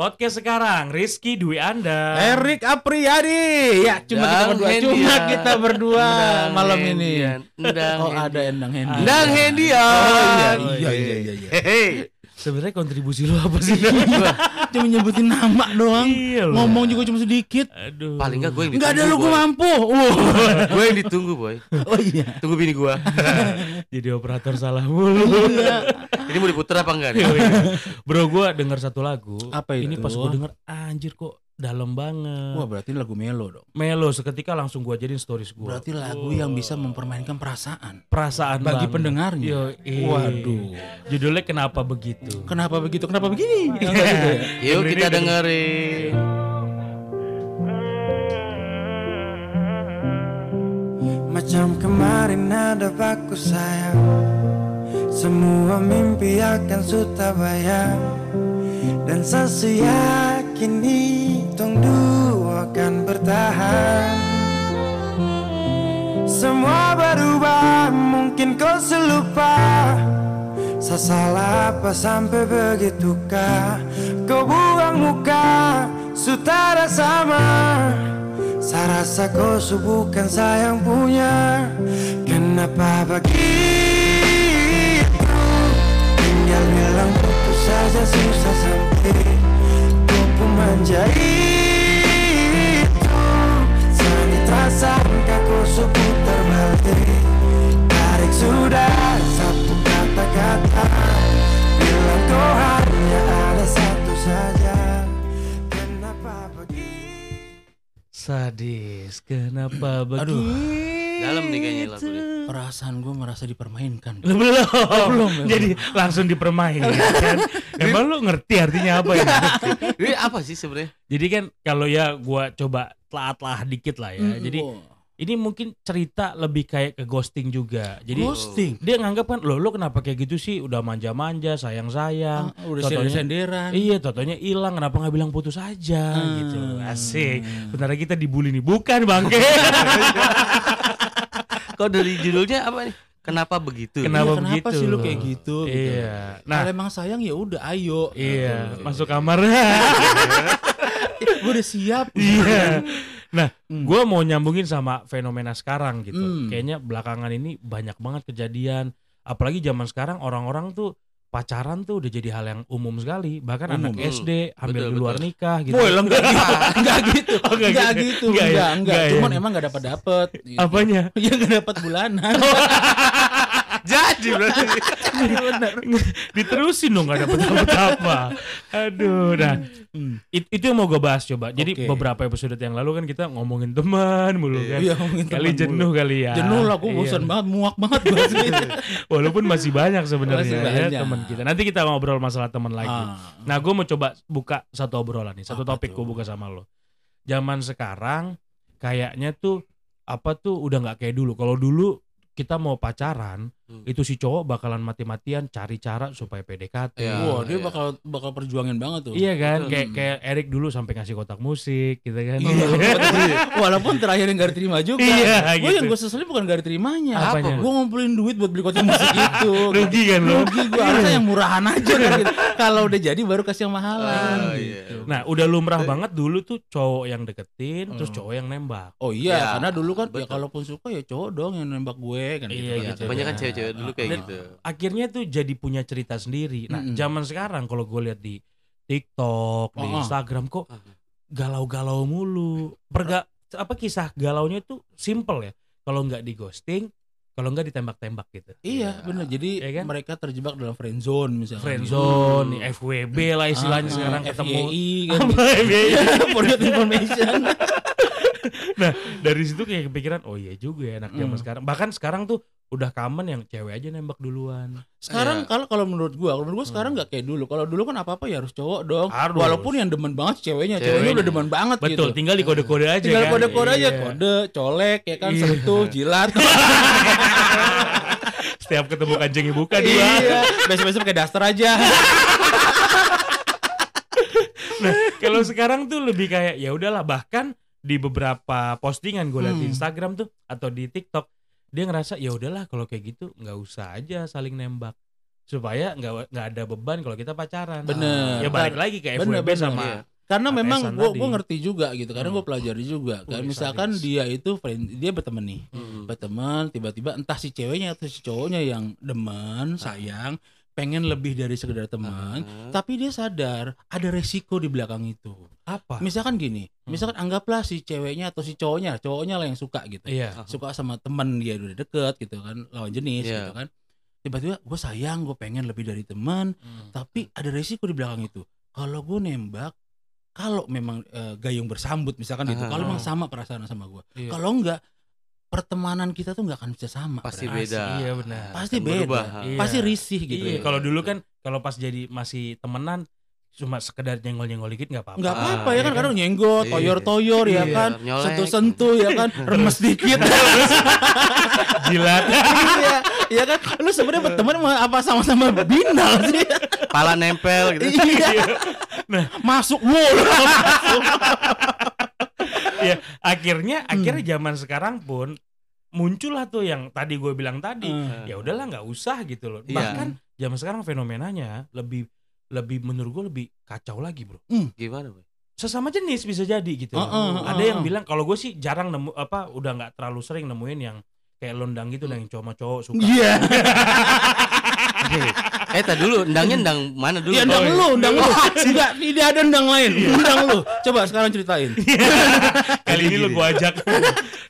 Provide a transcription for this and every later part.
Podcast sekarang Rizky Dwi Anda. Erik Apriyadi. Ya, cuma kita berdua. Cuma kita berdua malam ini. Endang Oh, Hendian. ada Endang Hendian. Endang Hendian. Oh iya, iya, iya, iya, iya. Hehe. Sebenarnya kontribusi lu apa sih? Cuma nyebutin nama doang. Iya loh. Ngomong juga cuma sedikit. Aduh. Paling enggak gue yang Enggak ada ditunggu, lu gue mampu. Wah. Gue yang ditunggu boy. Oh iya. Tunggu bini gue. Jadi operator salah mulu. Ini mau diputer apa enggak nih? Bro gue denger satu lagu. Apa Ini itu? pas gue denger anjir kok dalam banget. Wah, berarti lagu melo dong. Melo seketika langsung gue jadiin stories gue. Berarti lagu yang bisa mempermainkan perasaan. perasaan bagi banget. pendengarnya. Yo, iya. Waduh. Judulnya kenapa begitu? Kenapa begitu? Kenapa begini? Gitu? Yuk kita ini. dengerin. Macam kemarin ada baku sayang Semua mimpi akan suta bayang Dan saya yakin tong dua akan bertahan. Semua berubah mungkin kau selupa. Saya apa sampai begitukah Kau buang muka Sutara sama. Saya rasa kau bukan saya yang punya. Kenapa begitu? Tinggal bilang putus saja susah sampai manja itu. Sangat tersangka kau seputar balik. Tarik sudah satu kata-kata. Bilang kau hanya ada satu saja. Kenapa begitu Sadis, kenapa begitu? Dalam nih kayaknya lagunya. Perasaan gue merasa dipermainkan. Belum, belum. Jadi langsung dipermainkan. kan? Emang lu ngerti artinya apa ya? Ini apa sih sebenarnya? Jadi kan kalau ya gua coba telah-telah dikit lah ya. Mm, Jadi ini mungkin cerita lebih kayak ke ghosting juga. Jadi ghosting. dia nganggap kan lo lo kenapa kayak gitu sih? Udah manja-manja, sayang-sayang. Ah, udah Totonya- sender-senderan. Iya, totonya hilang. Kenapa nggak bilang putus aja Hmm. gitu? Asik. Bentar lagi kita dibully nih, bukan bangke? Kok dari judulnya apa nih? Kenapa begitu? Kenapa Iya, kenapa begitu? sih lu kayak gitu? gitu. Iya. Nah, Kalau emang sayang ya udah ayo. iya, masuk kamar. gue udah siap. Iya. Nah, Hmm. gue mau nyambungin sama fenomena sekarang gitu. Hmm. Kayaknya belakangan ini banyak banget kejadian. Apalagi zaman sekarang orang-orang tuh pacaran tuh udah jadi hal yang umum sekali. Bahkan Umum. anak SD hamil Betul, di luar betul. nikah gitu. Boy, lo enggak gitu. Enggak gitu. Oh, enggak enggak gitu. gitu. Enggak ya? Enggak, enggak. Enggak ya? Cuman emang enggak dapat dapet. Gitu. Apanya? Ya enggak dapat bulanan. Jadi berarti. Bener. Diterusin dong gak dapet dapet apa. Aduh, nah Hmm. it- itu yang mau gue bahas coba. Jadi Oke. beberapa episode yang lalu kan kita ngomongin teman mulu kan. Iya, ngomongin kali jenuh mulu. kali ya. Jenuh lah, gue Iya. bosan banget, muak banget gue. Walaupun masih banyak sebenarnya ya teman kita. Nanti kita ngobrol masalah teman lagi. Ah. Nah, gue mau coba buka satu obrolan nih, satu Apa topik gue buka sama lo. Zaman sekarang kayaknya tuh apa tuh udah nggak kayak dulu. Kalau dulu kita mau pacaran, Hmm. itu si cowok bakalan mati-matian cari cara supaya PDKT. Iya. Wah, dia iya. bakal bakal perjuangin banget tuh. Iya kan, kayak Hmm. kayak Erik dulu sampai ngasih kotak musik gitu kan. Iya. Walaupun terakhir yang gak diterima juga. Iya, Gue gitu. yang gue seselin bukan gak diterimanya. Apanya? Gue ngumpulin duit buat beli kotak musik itu. Rugi kan lo? Rugi gue harusnya yang murahan aja kan gitu. Kalau udah jadi baru kasih yang mahalan. Oh, iya. gitu. Nah, udah lumrah banget dulu tuh cowok yang deketin, terus Hmm. cowok yang nembak. Oh iya, Ya, karena dulu kan ya betul. kalaupun suka ya cowok dong yang nembak gue kan Iya, gitu. gitu. Banyak kan Ya. Cewek-cewek dulu kayak Dan gitu. Akhirnya tuh jadi punya cerita sendiri. Nah, Mm-mm. zaman sekarang kalau gue lihat di TikTok, di Oh, oh. Instagram kok Ah. galau-galau mulu. Perga apa kisah galaunya tuh simple ya. Kalau nggak di ghosting, kalau nggak ditembak-tembak gitu. Iya, Iya. bener. Jadi Iya kan? mereka terjebak dalam friend zone misalnya. Friend zone, Hmm. FWB lah istilahnya Ah, sekarang ah, ketemu. FYI kan. Apa, FYI? For your information. Dari situ kayak kepikiran, oh iya juga ya anak zaman Hmm. sekarang. Bahkan sekarang tuh udah common yang cewek aja nembak duluan. Sekarang Iya. kalau kalau menurut gua, kalau menurut gua sekarang nggak kayak dulu. Kalau dulu kan apa-apa ya harus cowok dong. Harus. Walaupun yang demen banget ceweknya, ceweknya Ceweknya. udah demen banget Betul, gitu. tinggal di kode-kode aja Tinggal kan. kode-kode aja, Iya. kode, colek ya kan, Iya. sentuh, jilat. Setiap ketemu kancing ibu kan dua. iya, besok-besok pakai daster aja. Nah, kalau sekarang tuh lebih kayak ya udahlah bahkan di beberapa postingan gue liat di Hmm. Instagram tuh atau di TikTok dia ngerasa ya udahlah kalau kayak gitu nggak usah aja saling nembak supaya nggak nggak ada beban kalau kita pacaran. Bener. Ya balik lagi ke Bener, FWB bener. sama Iya. Karena memang gue gue ngerti juga gitu, karena Hmm. gue pelajari juga. Kayak Wih, misalkan sadis. dia itu friend, dia berteman nih, Hmm. berteman tiba-tiba entah si ceweknya atau si cowoknya yang demen, sayang, pengen lebih dari sekedar teman, Ah. tapi dia sadar ada resiko di belakang itu. apa? Misalkan gini, Hmm. misalkan anggaplah si ceweknya atau si cowoknya, cowoknya lah yang suka gitu. Iya. Suka sama teman dia udah deket gitu kan, lawan jenis Iya. gitu kan. Tiba-tiba gue sayang, gue pengen lebih dari teman, Hmm. tapi ada resiko di belakang itu. Kalau gue nembak, kalau memang eh, gayung bersambut misalkan gitu, Aha. kalau memang sama perasaan sama gue. Iya. Kalau enggak, pertemanan kita tuh nggak akan bisa sama. Pasti beda. Iya benar. Pasti Akan beda. berubah. Iya. Pasti risih gitu. Iya, kalau dulu kan kalau pas jadi masih temenan cuma sekedar nyenggol-nyenggol dikit nggak apa-apa. Nggak Ah, apa-apa ya iya kan kan? kadang nyenggol, Iya. toyor-toyor ya Iya, kan, nyolek. sentuh-sentuh ya kan, remes dikit. Jilat. Iya, iya kan. Lu sebenarnya berteman sama apa sama-sama binal sih? Pala nempel gitu. Iya. Nah. masuk wow. ya akhirnya Hmm. akhirnya zaman sekarang pun muncullah tuh yang tadi gue bilang tadi Hmm. ya udahlah nggak usah gitu loh Iya. bahkan zaman sekarang fenomenanya lebih lebih menurut gue lebih kacau lagi bro Gimana, Boy? sesama jenis bisa jadi gitu loh. Heeh, heeh, ada yang bilang kalau gue sih jarang nemu apa udah nggak terlalu sering nemuin yang kayak londang gitu yang cowok cowok suka Iya. eh, tadi dulu endangnya endang mana dulu? Iya, undang Oh, lu, undang lu. Enggak, tidak ada undang lain. Undang lu. Coba sekarang ceritain. kali ini lo gue ajak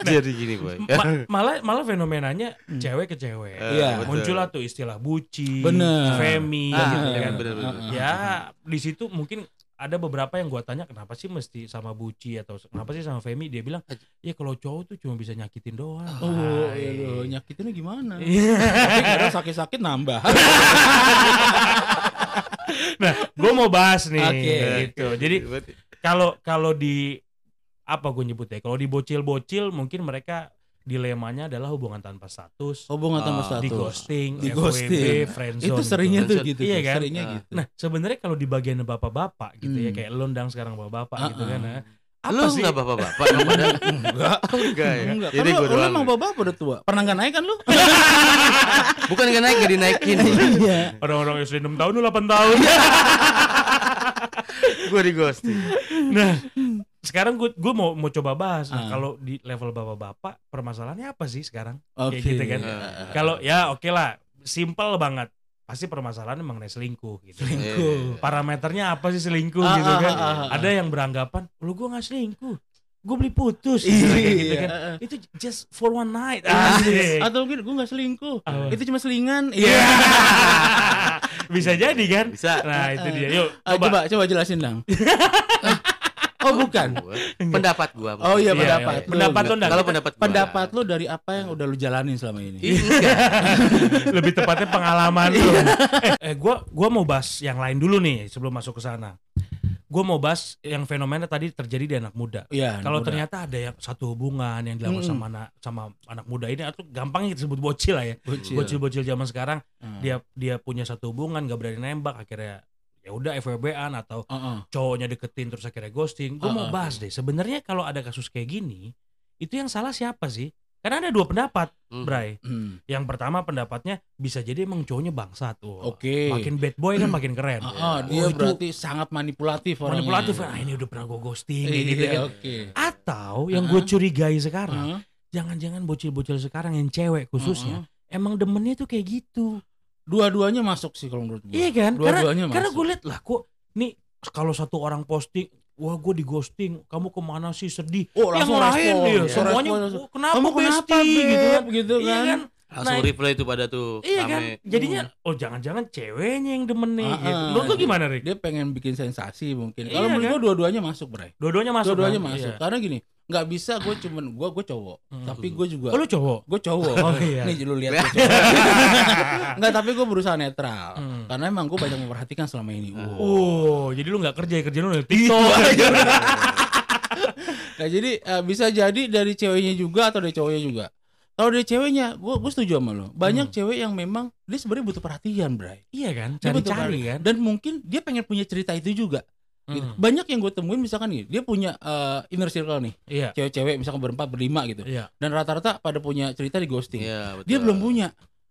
Jadi gini, Boy. Ma- malah malah fenomenanya Hmm. cewek ke cewek Eh, Iya. betul. muncullah tuh istilah buci, Bener. femi, Ah, gitu iya, kan. bener, bener. Heeh. Ya di situ mungkin ada beberapa yang gua tanya kenapa sih mesti sama buci atau kenapa sih sama femi dia bilang ya kalau cowok tuh cuma bisa nyakitin doang. Oh, iya nyakitinnya gimana? Iya. Tapi kadang sakit-sakit nambah. nah, gue mau bahas nih Oke. gitu. Jadi kalau kalau di apa gue nyebutnya? Kalau di bocil-bocil mungkin mereka dilemanya adalah hubungan tanpa status, Hubungan tanpa Ah, status. di ghosting, Di FWB, ghosting. friendzone. Itu gitu. seringnya tuh Friendzone. gitu. Iya tuh, kan? Seringnya Ah. gitu. Nah, sebenarnya kalau di bagian bapak-bapak gitu ya Hmm. kayak londang sekarang bapak-bapak gitu Ah, kan. ah. ya. Lu Apa sih? enggak bapak-bapak pada Enggak. enggak ya? Enggak. Jadi Kan gua lu, lu doang. emang nih. bapak udah tua. Pernah nggak naik kan lu? Bukan enggak naik, enggak dinaikin. Iya. Orang-orang SD 6 tahun lu 8 tahun. Gua di ghosting. nah, sekarang gue gue mau mau coba bahas Nah, Ah. kalau di level bapak-bapak permasalahannya apa sih sekarang? Oke. gitu kan. Ah. Kalau ya oke lah, simple banget. Pasti permasalahan mengenai selingkuh gitu. Selingkuh. Parameternya apa sih selingkuh Ah, gitu kan? ah, ah, ah. Ada yang beranggapan, lu gue nggak selingkuh, gue beli putus, Iya. kayak gitu kan. Itu just for one night. Asik. Atau mungkin gue gak selingkuh. Apa? Itu cuma selingan. Iya. Bisa jadi kan? Bisa. Nah itu dia. Yuk coba. coba coba jelasin dong. oh bukan. Gua. Pendapat gua. Oh iya Iya, pendapat. iya. lu. Pendapat lu. Kalau pendapat gua. Pendapat lu dari apa yang udah lu jalanin selama ini? Enggak. Lebih tepatnya pengalaman lu. Iya. eh, eh gua gua mau bahas yang lain dulu nih sebelum masuk ke sana. Gua mau bahas yang fenomena tadi terjadi di anak muda. Iya. Kalau ternyata ada yang satu hubungan yang dilakukan Mm-mm. sama anak sama anak muda ini atau gampangnya kita sebut bocil lah ya. Bocil. Bocil-bocil zaman sekarang Hmm. dia dia punya satu hubungan gak berani nembak akhirnya ya udah FWB-an atau Heeh. cowoknya deketin terus akhirnya ghosting. Gue mau Uh-uh. bahas deh. Sebenarnya kalau ada kasus kayak gini, itu yang salah siapa sih? Karena ada dua pendapat, Hmm. Bray. Hmm. Yang pertama pendapatnya bisa jadi emang cowoknya bangsat. Wah, Oke. Makin bad boy kan makin keren. Heeh, dia Oh, itu berarti sangat manipulatif orangnya. manipulatif. Ah, ini udah pernah gue ghosting kayak Iya, gitu kan. oke. Atau yang gue Uh-uh. curigai sekarang, Heeh, jangan-jangan bocil-bocil sekarang yang cewek khususnya heeh. emang demennya tuh kayak gitu. Dua-duanya masuk sih kalau menurut gua. Iya kan? Karena Dua-duanya karena masuk. gue liat lah kok nih kalau satu orang posting wah gue di ghosting kamu ke mana sih sedih Oh, yang langsung lain respon. dia Langsung semuanya respon, langsung. "Oh, kenapa Kamu kenapa, bestie?" gitu kan? Gitu iya kan. kan Langsung Nah, reply itu pada tuh. iya kan rame. jadinya oh jangan-jangan ceweknya yang demen nih Ah, gitu. ah. menurut lu gimana Rick? Dia pengen bikin sensasi mungkin. Iya Kalau menurut kan? gua dua-duanya masuk, Bray. dua-duanya masuk Dua-duanya kan? masuk. Iya. Karena gini, nggak bisa gue cuman gua gue cowok, Hmm. tapi gue juga oh lu cowok gue cowok. Oh, iya. Nih lu lihat. Enggak, tapi gue berusaha netral. Hmm. Karena emang gue banyak memperhatikan selama ini. Wow. oh jadi lu nggak kerja kerja lu di TikTok Nah, jadi eh, bisa jadi dari ceweknya juga atau dari cowoknya juga. Kalau dari ceweknya, gue gue setuju sama lo. Banyak Hmm. cewek yang memang dia sebenarnya butuh perhatian, Bray. iya kan cari-cari kan Dan mungkin dia pengen punya cerita itu juga. Gitu. Hmm. Banyak yang gue temuin misalkan nih, dia punya eh, inner circle nih, iya cewek-cewek misalkan berempat berlima gitu. iya Dan rata-rata pada punya cerita di ghosting. Iya, betul. Dia belum punya.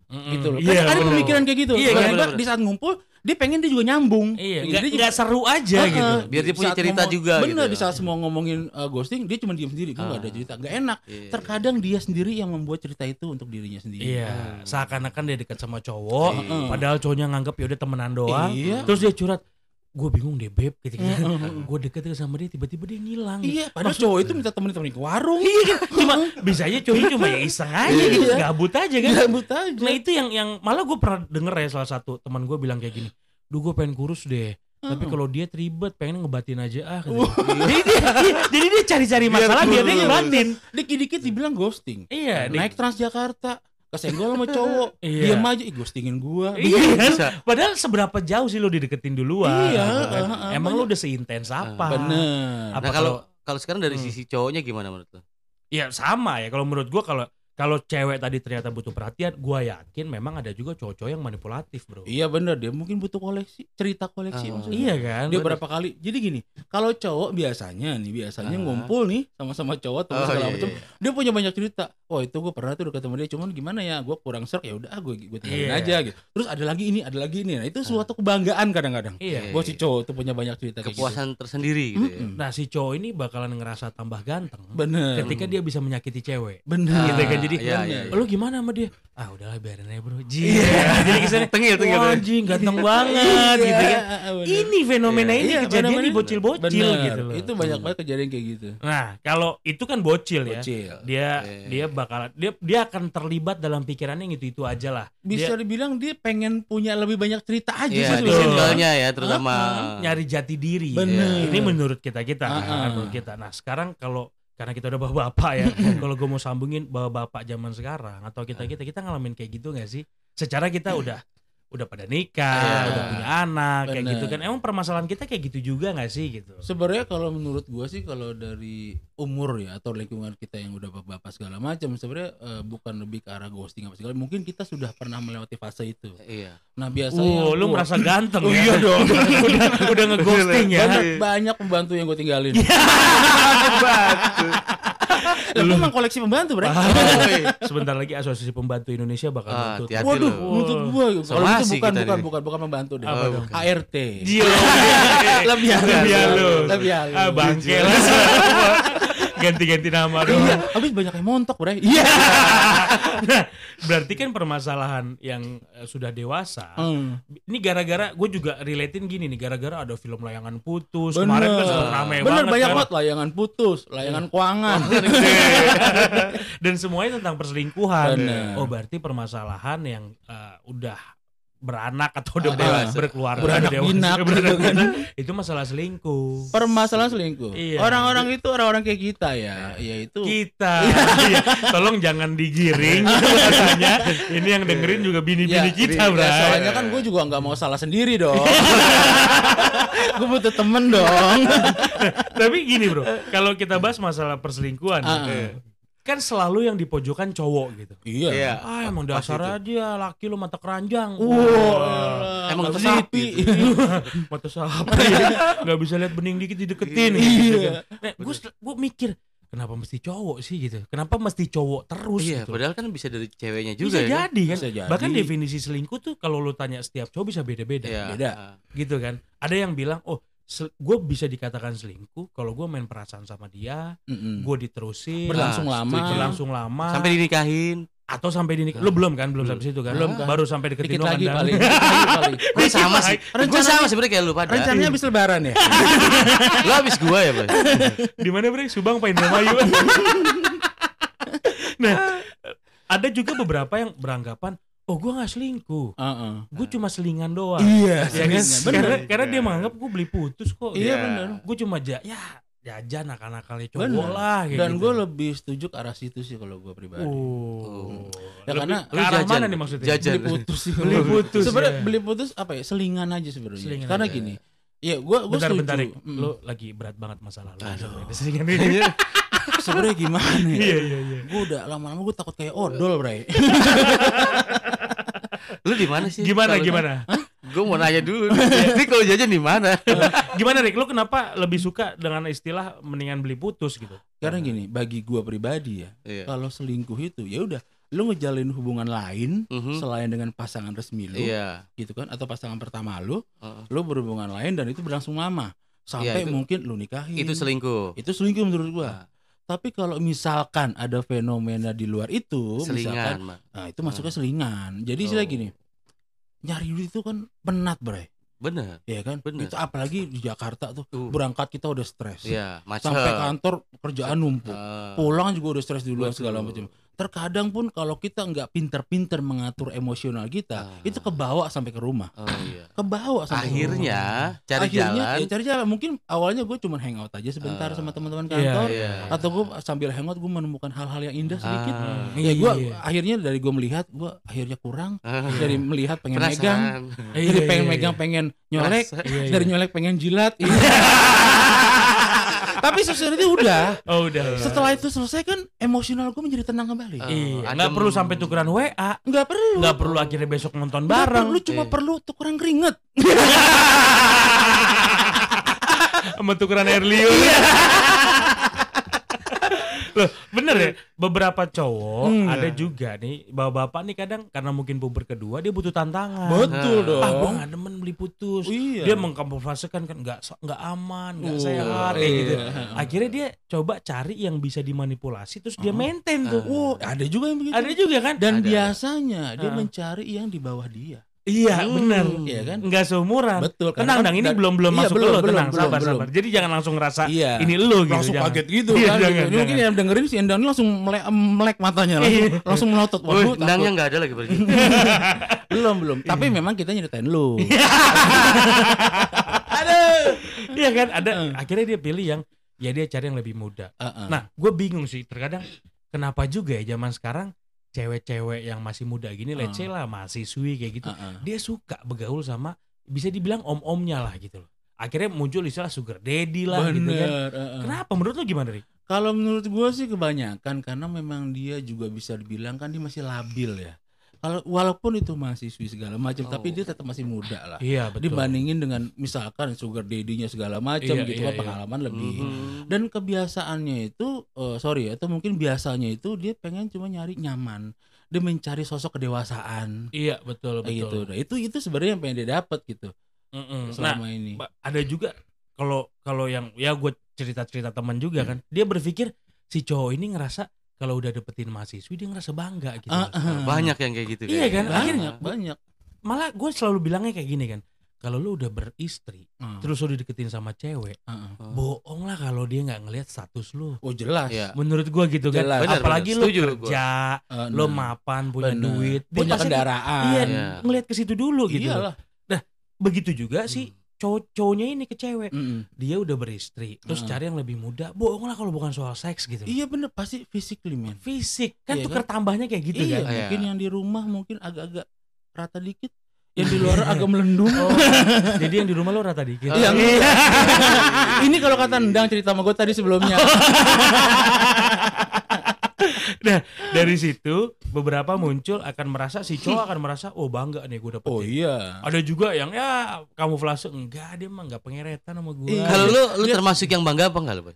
Mm-mm. gitu loh. Iya, Kan ada bener. pemikiran kayak gitu. Iya, Kadang-kadang bener-bener. di saat ngumpul dia pengen dia juga nyambung. Iya, Gitu. nggak Dia juga- nggak seru aja Heeh. gitu. Biar dia Di punya cerita ngomong- juga Bener gitu. di saat semua ngomongin uh, ghosting dia cuma diam sendiri, gue nggak Ah. ada cerita, nggak enak. Iya. Terkadang dia sendiri yang membuat cerita itu untuk dirinya sendiri. Iya, seakan-akan dia dekat sama cowok, Heeh. padahal cowoknya nganggap ya udah temenan doang. Iya. Terus dia curhat, gue bingung deh beb, gitu Heeh. Gue deket sama dia, tiba-tiba dia ngilang. Iya, padahal cowok itu minta temenin-temenin ke warung. Iya, cuma bisanya cowoknya cuma ya iseng aja gitu, Iya. gabut aja kan. Gabut aja. Nah itu yang yang malah gue pernah denger ya salah satu teman gue bilang kayak gini, duh gue pengen kurus deh. Tapi kalau dia ribet pengen ngebatin aja ah. katanya. jadi dia iya, jadi dia cari-cari masalah biar dia ngebatin. Dikit-dikit dibilang ghosting. Iya, Naik Transjakarta, kesenggol sama cowok, Iya. diam aja, ih ghostingin gua. Iya kan? Bisa. Padahal seberapa jauh sih lo dideketin duluan? Iya, gitu kan. uh, uh, Emang banyak. lo udah seintens apa? Bener. Apa Nah kalau kalau sekarang dari Hmm. sisi cowoknya gimana menurut lo? Ya sama ya kalau menurut gua kalau kalau cewek tadi ternyata butuh perhatian, gua yakin memang ada juga cowok-cowok yang manipulatif, Bro. Iya bener, dia mungkin butuh koleksi, cerita koleksi Ah. maksudnya. Iya kan? Dia Bener. berapa kali? Jadi gini, kalau cowok biasanya nih, biasanya Ah. ngumpul nih sama-sama cowok teman Oh, segala iya, macam. iya. Dia punya banyak cerita. Oh itu gue pernah tuh dekat sama dia, cuman gimana ya? Gue kurang serk ya udah, gue gue tinggalin Iya. aja gitu. Terus ada lagi ini, ada lagi ini. Nah itu suatu kebanggaan kadang-kadang. Iya. Buat si cowok tuh punya banyak cerita kayak gitu. Kepuasan tersendiri gitu ya. Mm-mm. Nah, si cowok ini bakalan ngerasa tambah ganteng Bener. ketika dia bisa menyakiti cewek. Bener. Gitu kan, jadi, iya, iya, iya. Lu gimana sama dia? Ah, udahlah biarin aja, Bro. Ji. jadi kesannya Tengil, tengil, "Wah, tengil." anjing ganteng banget Iya, gitu kan. bener. Ini fenomena ini Iya, kejadian bener-bener. di bocil-bocil Bener. gitu loh. Itu banyak banget kejadian kayak gitu. Nah, kalau itu kan bocil ya. Bocil. Dia Iya. dia bakalan dia dia akan terlibat dalam pikirannya yang itu-itu aja lah. Bisa Dia dibilang dia pengen punya lebih banyak cerita aja Iya, sih circle-nya ya terutama. nyari jati diri. Bener. Ini menurut kita-kita kan, Ah, ah. menurut kita. Nah, sekarang kalau karena kita udah bapak-bapak ya, kalau gue mau sambungin bapak-bapak zaman sekarang atau kita-kita kita ngalamin kayak gitu gak sih? Secara kita udah udah pada nikah, Iya. udah punya anak kayak Bener. gitu kan. Emang permasalahan kita kayak gitu juga gak sih gitu? Sebenarnya kalau menurut gua sih kalau dari umur ya atau lingkungan kita yang udah bapak-bapak segala macam sebenarnya eh, bukan lebih ke arah ghosting apa segala mungkin kita sudah pernah melewati fase itu. Iya. Nah biasanya Oh, lu gua- merasa ganteng Oh, ya? iya dong. udah udah ngeghosting ya. banyak, banyak pembantu yang gue tinggalin. Lah, Lu- gua emang koleksi pembantu, Bre. Sebentar lagi Asosiasi Pembantu Indonesia bakal Ah, nuntut. hati-hati Waduh, nuntut gua. Kalau itu bukan bukan bukan bukan pembantu deh. Apa dong? ART. Lebih halus. Lebih halus. Lebih halus. Ah, bangke lah. Ganti-ganti nama doang. Iya, habis banyak yang montok, Bre. Iya. Nah, berarti kan permasalahan yang eh, sudah dewasa. Hmm. Ini gara-gara gue juga relatein gini nih, gara-gara ada film layangan putus. Bener. Kemarin kan rame Bener banget banyak kan. banget layangan putus, layangan kuangan. Dan semuanya tentang perselingkuhan. Bener. Oh, berarti permasalahan yang eh, udah beranak atau udah Ah, ber- dewasa. berkeluarga Beranak dewasa, pinak, beranak gitu kan. itu masalah selingkuh. Permasalahan selingkuh. Iya. Orang-orang itu orang-orang kayak kita ya, yaitu kita Iya. tolong jangan digiring bahasanya ini yang dengerin juga bini-bini Ya, kita ya, bro soalnya kan gue juga nggak mau salah sendiri dong. gue butuh temen dong. tapi gini bro kalau kita bahas masalah perselingkuhan Ah. eh, kan selalu yang di pojokan cowok gitu Iya. Iya. ah emang dasar aja laki lu mata keranjang Wah, Emang mata gitu. sapi. mata sapi nggak bisa lihat bening dikit dideketin Iya. gitu kan. nah, gue gue mikir kenapa mesti cowok sih gitu kenapa mesti cowok terus Iya, gitu padahal kan bisa dari ceweknya bisa juga ya. kan? jadi kan Bisa jadi. bahkan definisi selingkuh tuh kalau lu tanya setiap cowok bisa beda-beda Iya. Beda. Gitu kan ada yang bilang oh gue bisa dikatakan selingkuh kalau gue main perasaan sama dia Mm-mm. gue diterusin Berlangsung Ah, lama. berlangsung lama Sampai dinikahin. atau sampai dinikah lu belum kan belum Belum. sampai situ kan Belum kan. baru sampai deketin Dikit lagi paling. Paling. Gue sama sih. Gue sama sebenarnya kayak lu pada. Rencananya habis lebaran ya? Lu habis gua ya, Boy? di mana bre Subang Pak Indramayu nah ada juga beberapa yang beranggapan oh gue nggak selingkuh Heeh. gue cuma selingan doang Iya, ya kan selingan. karena Bener. karena dia menganggap gue beli putus kok Iya benar. gue cuma ja ya jajan nakal-nakalnya cowok Bener. lah kayak Dan gitu. gue lebih setuju ke arah situ sih kalau gue pribadi. Oh. Ya, Lebih- karena- ke arah Lu mana jajan, nih maksudnya? jajan. Beli putus sih. Beli putus, Sebenarnya ya. beli putus apa ya? Selingan aja sebenarnya. Selingan Karena aja. gini. Ya gue gue Bentar, setuju. bentar. Mm. Lu lagi berat banget masalah lu. Aduh. Udah seringan ini. sebenarnya gimana ya? Iya, iya, iya. Gue udah lama-lama gue takut kayak odol, Bray. Lu di mana sih? Gimana, gimana? Gue mau nanya dulu. Ini kalau jajan di mana? Gimana, Rik? Lu kenapa lebih suka dengan istilah mendingan beli putus gitu? Karena gini, bagi gue pribadi ya, Iya. kalau selingkuh itu ya udah lu ngejalin hubungan lain Mhm. selain dengan pasangan resmi lu Iya. gitu kan atau pasangan pertama lu Heeh. lu berhubungan lain dan itu berlangsung lama sampai Iya, itu- mungkin lu nikahin Itu selingkuh. itu selingkuh menurut gua Nah, tapi kalau misalkan ada fenomena di luar itu misalkan selingan, Mak. nah itu masuknya selingan jadi Oh. gini nyari duit itu kan penat bray Bener. ya kan Bener. itu apalagi di Jakarta tuh Tuh. berangkat kita udah stres Iya, macet. sampai kantor kerjaan numpuk Ah. pulang juga udah stres duluan Betul. segala macam terkadang pun kalau kita nggak pinter-pinter mengatur emosional kita Ah. itu kebawa sampai ke rumah Oh iya. kebawa sampai ke Akhirnya rumah. cari akhirnya jalan. ya cari jalan mungkin awalnya gue cuma hangout aja sebentar Ah. sama teman-teman Iya, kantor Iya. atau gue sambil hangout gue menemukan hal-hal yang indah sedikit Ah. ya gue Iya. akhirnya dari gue melihat gue akhirnya kurang Ah. dari melihat pengen megang Perasaan. Iya, dari iya, pengen iya. megang pengen nyolek Perasaan. Iya, iya. dari nyolek pengen jilat tapi sesudah itu udah Oh udah. setelah itu selesai kan emosional gue menjadi tenang kembali Ah. Iya, nggak perlu sampai tukeran WA, nggak perlu nggak perlu akhirnya besok nonton Nggak bareng perlu cuma Iya. perlu tukeran keringet sama tukeran air liur. Loh, bener ya, beberapa cowok Enggak. ada juga nih, bapak-bapak nih kadang karena mungkin puber kedua dia butuh tantangan. betul Ah. dong Ah, gua nggak demen beli putus. iya Dia mengkamuflasekan kan nggak nggak aman, nggak Oh, sehat kayak gitu. iya. Akhirnya dia coba cari yang bisa dimanipulasi terus dia Oh. maintain tuh. Oh, ada juga yang begitu. Ada juga kan? Dan Ada. biasanya dia Ah. mencari yang di bawah dia. Iya, Hmm. bener. Iya kan? Nggak seumuran. Betul. Tenang, kan Dang, ini dan- belum belum Iya, masuk belum, lo, belum, tenang, belum, sabar, belum. sabar. Jadi jangan langsung ngerasa Iya. ini lo gitu. langsung jangan. kaget gitu Iya, kan. jangan, Ini mungkin jangan. yang dengerin si Endang ini langsung melek, melek matanya langsung, Iya. langsung melotot. Waduh, takut. nggak ada lagi pergi. belum belum. Tapi memang kita nyeritain lu. Iya kan? Ada akhirnya dia pilih yang ya dia cari yang lebih muda. Heeh. Nah, gue bingung sih terkadang kenapa juga ya zaman sekarang cewek-cewek yang masih muda gini, let's say lah mahasiswi kayak gitu, Heeh. dia suka bergaul sama bisa dibilang om-omnya lah gitu loh. Akhirnya muncul istilah sugar daddy lah gitu kan. Bener. heeh. Kenapa menurut lu gimana, Ri? Kalau menurut gua sih kebanyakan karena memang dia juga bisa dibilang kan dia masih labil ya. Kalau walaupun itu mahasiswi segala macam, tapi Oh. dia tetap masih muda lah. Iya, betul. Dibandingin dengan misalkan sugar daddy-nya segala macam Iya, gitu iya, kan iya. pengalaman lebih. Mhm. Dan kebiasaannya itu eh, sorry atau mungkin biasanya itu dia pengen cuma nyari nyaman. Dia mencari sosok kedewasaan. Iya, betul, gitu. betul. Nah, itu itu sebenarnya yang pengen dia dapat gitu Mm-mm. Nah, selama ini. Ba- ada juga kalau kalau yang ya gue cerita cerita teman juga kan dia berpikir si cowok ini ngerasa kalau udah dapetin mahasiswi dia ngerasa bangga gitu Ah, ah. Banyak yang kayak gitu. Iya kan? banyak banyak. malah gue selalu bilangnya kayak gini kan kalau lu udah beristri Ah, terus lu dideketin sama cewek ah. Oh. bohong lah kalau dia nggak ngelihat status lu Oh jelas. Iya. menurut gue gitu kan Jelas. Benar, apalagi benar. lu Setuju gua. kerja Eh, lu nah, mapan punya bener. duit dia punya kendaraan. iya Iya. ngelihat ke situ dulu gitu Iyalah. begitu juga sih cowok cowoknya ini ke cewek Mm-mm. dia udah beristri terus Heeh. cari yang lebih muda bohong lah kalau bukan soal seks gitu Iya bener pasti physically man. fisik kan Iya tuker tambahnya kayak gitu iya, kan Iya. mungkin yang di rumah mungkin agak-agak rata dikit, yang di luar agak melendung. Oh, jadi yang di rumah lo rata dikit Iya. Ini kalau kata Endang cerita sama gue tadi sebelumnya. nah dari situ beberapa muncul akan merasa si cowok akan merasa oh bangga nih gue dapet Oh iya. ada juga yang ya kamuflase enggak dia mah enggak pengeretan sama gue. Kalau lu lu termasuk yang bangga apa enggak lu, Boy?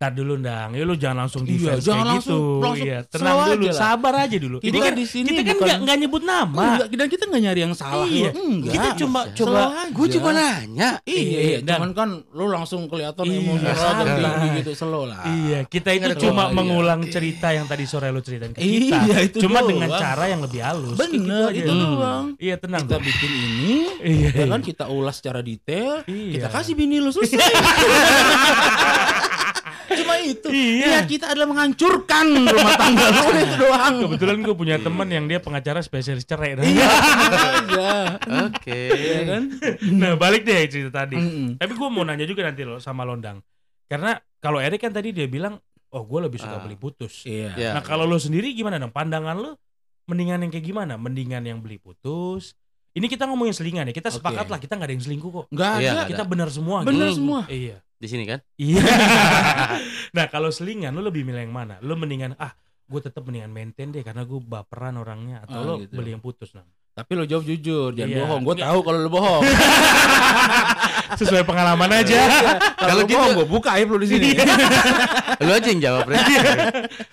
Tar dulu ndang, ya lu jangan langsung Iya, defense jangan kayak langsung- gitu. langsung iya, slow tenang dulu, aja lah. sabar aja dulu. Kita ini kan di sini kita kan bukan- nggak nggak nyebut nama. Enggak, dan kita nggak nyari yang salah. Iya. Enggak. Kita cuma Bisa. coba. Gue cuma nanya. Iya, Iya, iya. dan- cuman kan lu langsung kelihatan Iya, emosional tinggi gitu, slow lah. Iya, kita itu cuma gua, mengulang iya. cerita yang tadi sore lu ceritain ke Iya, kita. itu cuma doang. dengan cara yang lebih halus. Kayak gitu Bener, itu Hmm. doang. Iya, tenang. Kita bikin ini, Iya, ya kan kita ulas secara detail, Iya. kita kasih bini lu selesai. Cuma itu. Iya. Niat kita adalah menghancurkan rumah tangga lu itu doang. Kebetulan gue punya teman yang dia pengacara spesialis cerai. Iya, aja. Oke. Iya kan? nah, balik deh cerita tadi. Mm-mm. Tapi gue mau nanya juga nanti lo sama Londang. Karena kalau Erik kan tadi dia bilang, oh gue lebih suka Ah. beli putus. Iya. Iya. Nah kalau lo sendiri gimana dong? Pandangan lo mendingan yang kayak gimana? Mendingan yang beli putus? Ini kita ngomongin selingan ya. Kita sepakat lah kita nggak ada yang selingkuh kok. Enggak Iya, ada. nggak Kita benar semua. Bener gitu. semua. Iya. Di sini kan? Iya. nah kalau selingan lo lebih milih yang mana? Lo mendingan ah gue tetap mendingan maintain deh karena gue baperan orangnya atau Ah, lo gitu. beli yang putus nah. Tapi lo jawab jujur, jangan Iya. bohong. Gue tahu kalau lo bohong. Sesuai pengalaman aja. Kalau Kalau gitu, bohong, gue buka aib lo di sini. Lu aja yang jawab,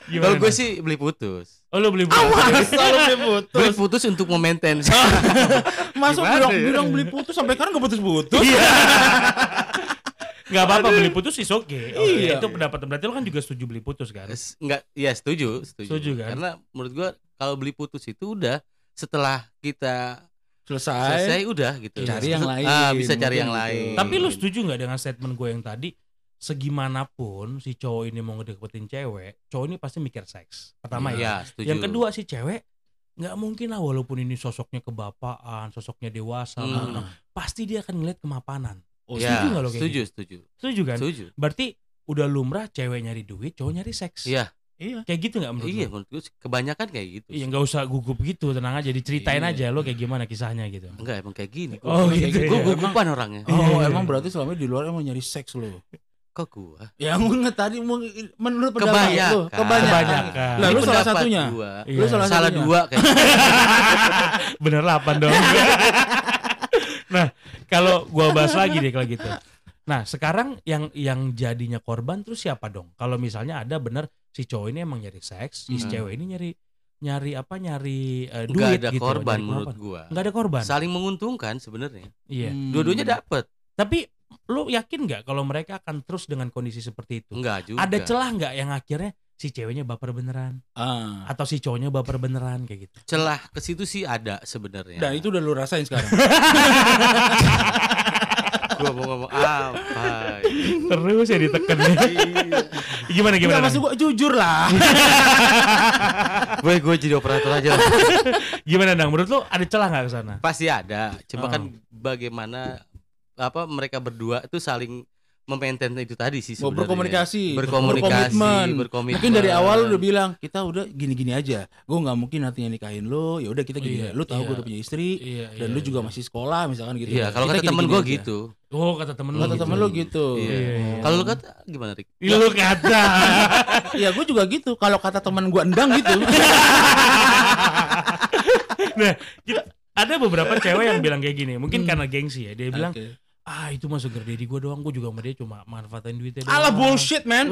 Kalau gue sih beli putus. Oh lu beli buku. Selalu beli putus. Beli putus untuk memaintain. Masuk Gimana bilang, bilang beli putus sampai sekarang gak putus-putus. Iya. Gak apa-apa beli putus is oke. Oke, Iya. Itu pendapat berarti lo kan juga setuju beli putus kan? Enggak, ya setuju, setuju. Setuju kan? Karena menurut gua kalau beli putus itu udah setelah kita Selesai. selesai udah gitu. Cari yang lain, Ah, bisa cari mungkin yang gitu. lain. Tapi lu setuju nggak dengan statement gue yang tadi? Segimanapun si cowok ini mau ngedeketin cewek, cowok ini pasti mikir seks. Pertama ya. ya, setuju. Yang kedua si cewek nggak mungkin lah walaupun ini sosoknya kebapaan, sosoknya dewasa, Hmm. matang, pasti dia akan ngeliat kemapanan. Oh, ya, setuju nggak lo kayak setuju, gitu? setuju. Setuju kan? Setuju. Berarti udah lumrah cewek nyari duit, cowok nyari seks. Iya, Iya. Kayak gitu nggak menurut iya lo? menurut sih kebanyakan kayak gitu. Iya nggak usah gugup gitu, tenang aja diceritain Iya. aja lo kayak gimana kisahnya gitu. Enggak emang kayak gini. Oh, Gua- gitu Gua ya. gugupan orangnya. Oh, Iya. emang berarti selama di luar emang nyari seks lo. Kok gua? Ya nggak tadi menurut pendapat Kebanyakan. lu, kebanyakan. Kebanyakan. Lah lu salah satunya. Gua. Iya. Lu salah Salah satunya. dua kayak Bener 8 dong. nah, kalau gua bahas lagi deh kalau gitu. Nah, sekarang yang yang jadinya korban terus siapa dong? Kalau misalnya ada bener si cowok ini emang nyari seks, si Hmm. cewek ini nyari nyari apa nyari Enggak duit ada gitu. korban menurut gua. Nggak ada korban. Saling menguntungkan sebenarnya. Iya. Hmm. Dua-duanya dapet. Tapi lu yakin nggak kalau mereka akan terus dengan kondisi seperti itu? Enggak juga. Ada celah nggak yang akhirnya si ceweknya baper beneran Ah. atau si cowoknya baper beneran kayak gitu? celah ke situ sih ada sebenarnya. Dan itu udah lu rasain sekarang. gua mau ngomong apa? Terus ya ditekan ya. Gimana Enggak gimana? maksud Nang? gua jujur lah. gue gue jadi operator aja. lah. Gimana dong? Menurut lu ada celah nggak ke sana? Pasti ada. Cuma Oh. kan bagaimana apa mereka berdua itu saling memaintain itu tadi sih sebenarnya. berkomunikasi, berkomunikasi, berkomitmen. berkomitmen. Mungkin dari awal udah bilang kita udah gini-gini aja. Gue nggak mungkin nantinya nikahin lu. Ya udah kita gini. Iya, lu tahu iya. gue udah punya istri Iya. dan lu juga masih sekolah misalkan gitu. Iya, kalau Kita kata temen gue gitu. Oh kata temen lu. Kata gitu. temen lu gitu. Iya. Iya, iya. Kalau lu kata gimana, Rik? Lu kata. Iya, gue juga gitu. Kalau kata teman gue endang gitu. nah, kita, ada beberapa cewek yang bilang kayak gini. Mungkin Hmm. karena gengsi ya. Dia bilang, Oke. Ah itu mah sugar daddy gue doang. Gue juga sama dia cuma manfaatin duitnya doang. Alah bullshit, man.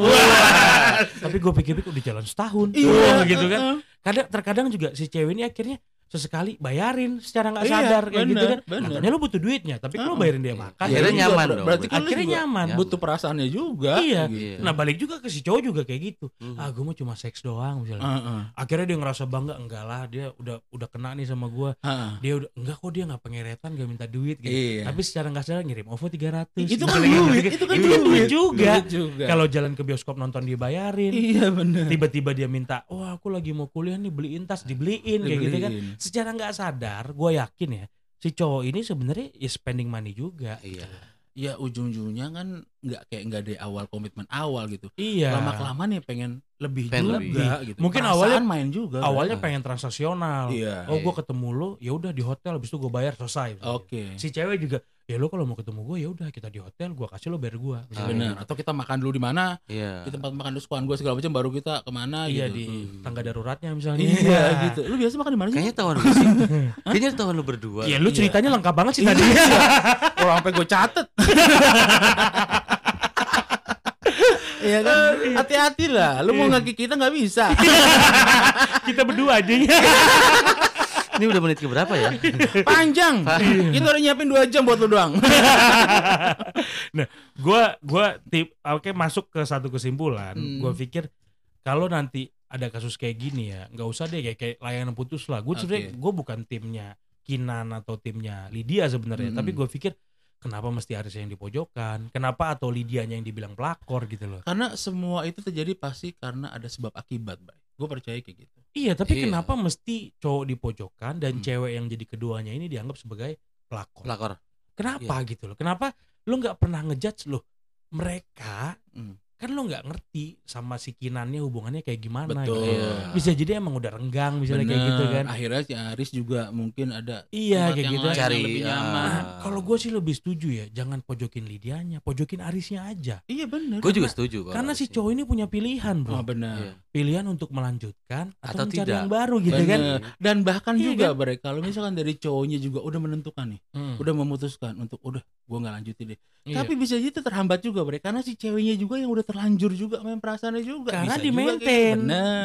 Tapi gue pikir-pikir udah jalan setahun. Iya, gitu kan. Kadang terkadang juga si cewek ini akhirnya sesekali bayarin secara nggak Iya, sadar kayak gitu bener, kan. bener. Katanya lu butuh duitnya, tapi kan lu Uh-uh. bayarin dia makan. Akhirnya ya juga nyaman dong. Berarti kan Akhirnya nyaman. Butuh perasaannya juga. Iya. gitu. Nah balik juga ke si cowok juga kayak gitu. Hmm. Ah gue mau cuma seks doang misalnya. Heeh. Akhirnya dia ngerasa bangga enggak lah dia udah udah kena nih sama gue. Heeh. Dia udah enggak kok dia nggak pengeretan gak minta duit gitu. Iya. Tapi secara nggak sadar ngirim OVO 300 itu kan duit, gitu. itu kan Itu kan duit duit juga. Duit juga. Kalau jalan ke bioskop nonton dibayarin. Iya benar. Tiba-tiba dia minta, wah aku lagi mau kuliah nih beliin tas dibeliin kayak gitu kan. Secara nggak sadar, gue yakin ya si cowok ini sebenarnya ya spending money juga. Iya. Ya ujung-ujungnya kan nggak kayak nggak dari awal komitmen awal gitu. Iya. Lama kelamaan ya pengen lebih Pengen juga gitu. Mungkin Perasaan awalnya- main juga. Awalnya kan? pengen transaksional. Iya. Oh gue ketemu lu, ya udah di hotel, habis itu gue bayar selesai. Oke. Si cewek juga, ya lu kalau mau ketemu gue ya udah kita di hotel, gue kasih lo bayar gue. Ah, Benar. Atau kita makan dulu di mana? Iya. Di tempat makan kesukaan gue segala macam baru kita ke mana Iya gitu. di Hmm. tangga daruratnya misalnya. Iya gitu. Lu biasa makan di mana sih? Kayaknya tahuan lu sih. Kayaknya tahuan lu berdua. Iya lu ceritanya lengkap banget sih tadi. Oh, sampai gue catet. Iya kan? Hati-hati lah. Lu mau ngaki kita nggak bisa. kita berdua aja ya. Ini udah menit ke berapa ya? Panjang. Kita udah nyiapin dua jam buat lu doang. nah, gua gua tip oke masuk ke satu kesimpulan. Hmm. Gua pikir kalau nanti ada kasus kayak gini ya, nggak usah deh kayak, kayak layanan putus lah. Gue Oke. sebenarnya gue bukan timnya Kinan atau timnya Lydia sebenarnya, Hmm. tapi gue pikir kenapa mesti Aris yang dipojokkan? Kenapa atau Lydianya yang dibilang pelakor gitu loh? Karena semua itu terjadi pasti karena ada sebab akibat, Bay. Gue percaya kayak gitu. Iya, tapi Iya. kenapa mesti cowok dipojokkan dan Hmm. cewek yang jadi keduanya ini dianggap sebagai pelakor? Pelakor. Kenapa Iya. gitu loh? Kenapa lu nggak pernah ngejudge loh? Mereka Hmm. kan lu nggak ngerti sama si Kinannya hubungannya kayak gimana Betul. gitu. Iya. Bisa jadi emang udah renggang misalnya kayak gitu Bener. kan. Akhirnya si Aris juga mungkin ada Iya tempat kayak yang gitu. lain yang Cari, lebih ah. nyaman. Nah, kalau gue sih lebih setuju ya, jangan pojokin Lidianya, pojokin Arisnya aja. Iya bener. Gue juga setuju. Karena si harusnya. cowok ini punya pilihan, Oh bro. benar. Iya. Pilihan untuk melanjutkan atau, Atau mencari tidak. yang baru gitu kan. Bener. Dan bahkan Iya juga Bre, kalau misalkan dari cowoknya juga udah menentukan nih, Hmm, udah memutuskan untuk udah gua nggak lanjutin deh. iya. Tapi bisa jadi terhambat juga Bre, karena si ceweknya juga yang udah terlanjur juga main perasaannya juga. karena Bisa di kayak maintain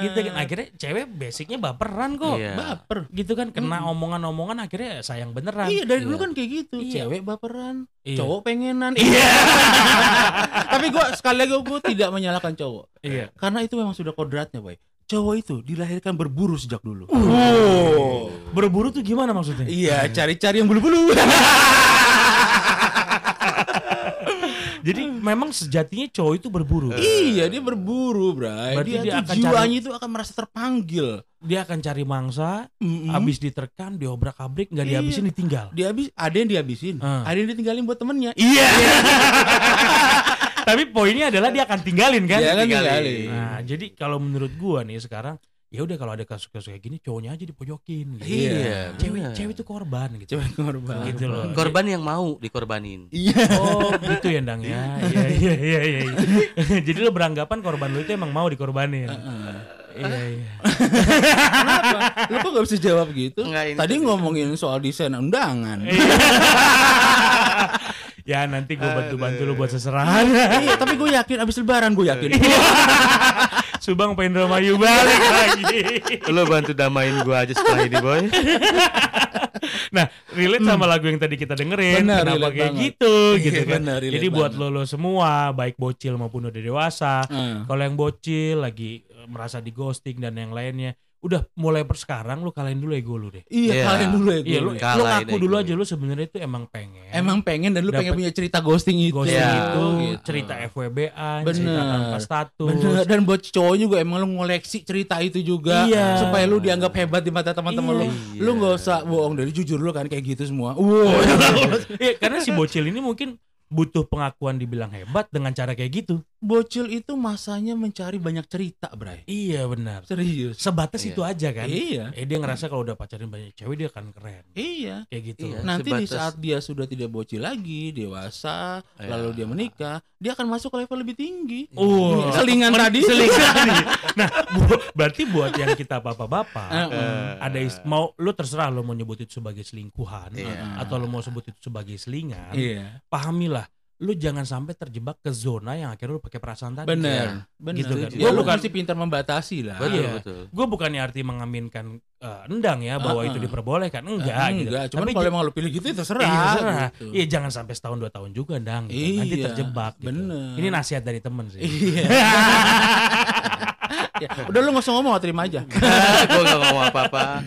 gitu kan. Akhirnya cewek basicnya baperan kok. Iya. baper. Gitu kan kena Mm. omongan-omongan akhirnya sayang beneran. Iya dari dulu Iya. kan kayak gitu, Iya. cewek baperan, Iya. cowok pengenan. Iya. Tapi gua sekali lagi gua tidak menyalahkan cowok. Iya. Karena itu memang sudah kodratnya, Boy. Cowok itu dilahirkan berburu sejak dulu. Oh. Berburu tuh gimana maksudnya? Iya, cari-cari yang bulu-bulu. Jadi memang sejatinya cowok itu berburu. iya, dia berburu, Bray. Berarti Dia, dia tuh akan jiwanya itu akan merasa terpanggil. Dia akan cari mangsa, Mm-mm. habis diterkam, diobrak-abrik, nggak Iya. dihabisin ditinggal. dia habis ada yang dihabisin, Ah. ada yang ditinggalin buat temennya. Iya. Tapi poinnya adalah dia akan tinggalin kan? Dia kan Tinggalin. Nah, jadi kalau menurut gua nih sekarang ya udah kalau ada kasus-kasus kayak gini cowoknya aja dipojokin gitu. Iya. Cewek benar. cewek itu korban gitu. Cewek korban. Gitu loh. Korban yang mau dikorbanin. Iya. Oh, gitu ya Dang ya. Iya iya iya iya. iya. jadi lo beranggapan korban lo itu emang mau dikorbanin. Iya iya. Kenapa? Lu kok gak bisa jawab gitu? Enggak, ini Tadi tadi. ngomongin soal desain undangan. Iya. ya nanti gue bantu-bantu lo buat seserahan. iya, tapi gue yakin abis lebaran gue yakin. Subang pengen Mayu balik lagi. Lo bantu damain gua aja setelah ini, boy. Nah, relate sama lagu yang tadi kita dengerin. Benar, Kenapa kayak banget. gitu Iya, gitu kan. Jadi buat banget. lo lo semua, baik bocil maupun udah dewasa, Hmm. kalau yang bocil lagi merasa di ghosting dan yang lainnya, udah mulai per sekarang lu kalahin dulu ego lu deh. Iya, Iya. kalian dulu ya. Iya, lu, gue. lu Kalahin ngaku ego dulu lu. aja lu sebenarnya itu emang pengen. Emang pengen dan lu pengen punya cerita ghosting itu. ghosting Iya, itu gitu. cerita FWB-an, cerita tanpa status. Bener. Dan buat cowok juga emang lu ngoleksi cerita itu juga Iya. supaya lu dianggap hebat di mata teman-teman lu. Iya. Lu nggak usah bohong dari jujur lu kan kayak gitu semua. Wow. Iya, karena si bocil ini mungkin butuh pengakuan dibilang hebat dengan cara kayak gitu. Bocil itu masanya mencari banyak cerita, Bray. Iya benar. Serius. Sebatas Iya. itu aja kan. Iya. Eh dia ngerasa kalau udah pacarin banyak cewek dia akan keren. Iya. Kayak gitu. Iya. Nanti di sebatas- saat dia sudah tidak bocil lagi, dewasa, Iya. lalu dia menikah, dia akan masuk ke level lebih tinggi. Oh, Selingan Men- tadi. selingan tadi. Nah, bu- berarti buat yang kita bapak-bapak, Heeh. ada is- mau lu terserah lu mau nyebut itu sebagai selingkuhan Iya. atau lu mau sebut itu sebagai selingan, Iya. pahamilah lu jangan sampai terjebak ke zona yang akhirnya lu pakai perasaan tadi. Benar. Benar. Gitu kan. Gua Gua bukan sih pintar membatasi lah. Betul, Iya. betul. Gue bukannya arti mengaminkan eh, endang ya bahwa Ah, itu ah. diperbolehkan, enggak, Enggak, gitu. enggak. Cuman kalau emang lu pilih gitu ya terserah. Iya, terserah. gitu. Iya, jangan sampai setahun dua tahun juga, Dang. gitu. Nanti Iya, terjebak. Gitu. bener. Ini nasihat dari temen sih. Iya. ya, udah lu gak usah ngomong, terima aja. gue gak ngomong apa-apa.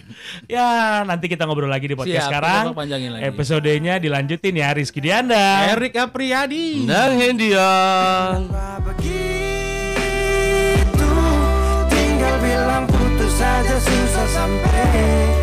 ya nanti kita ngobrol lagi di podcast Siap, sekarang. Panjangin lagi. Episodenya dilanjutin ya Rizky Dianda, Erik Apriyadi, dan Hendian. Tinggal bilang putus saja susah sampai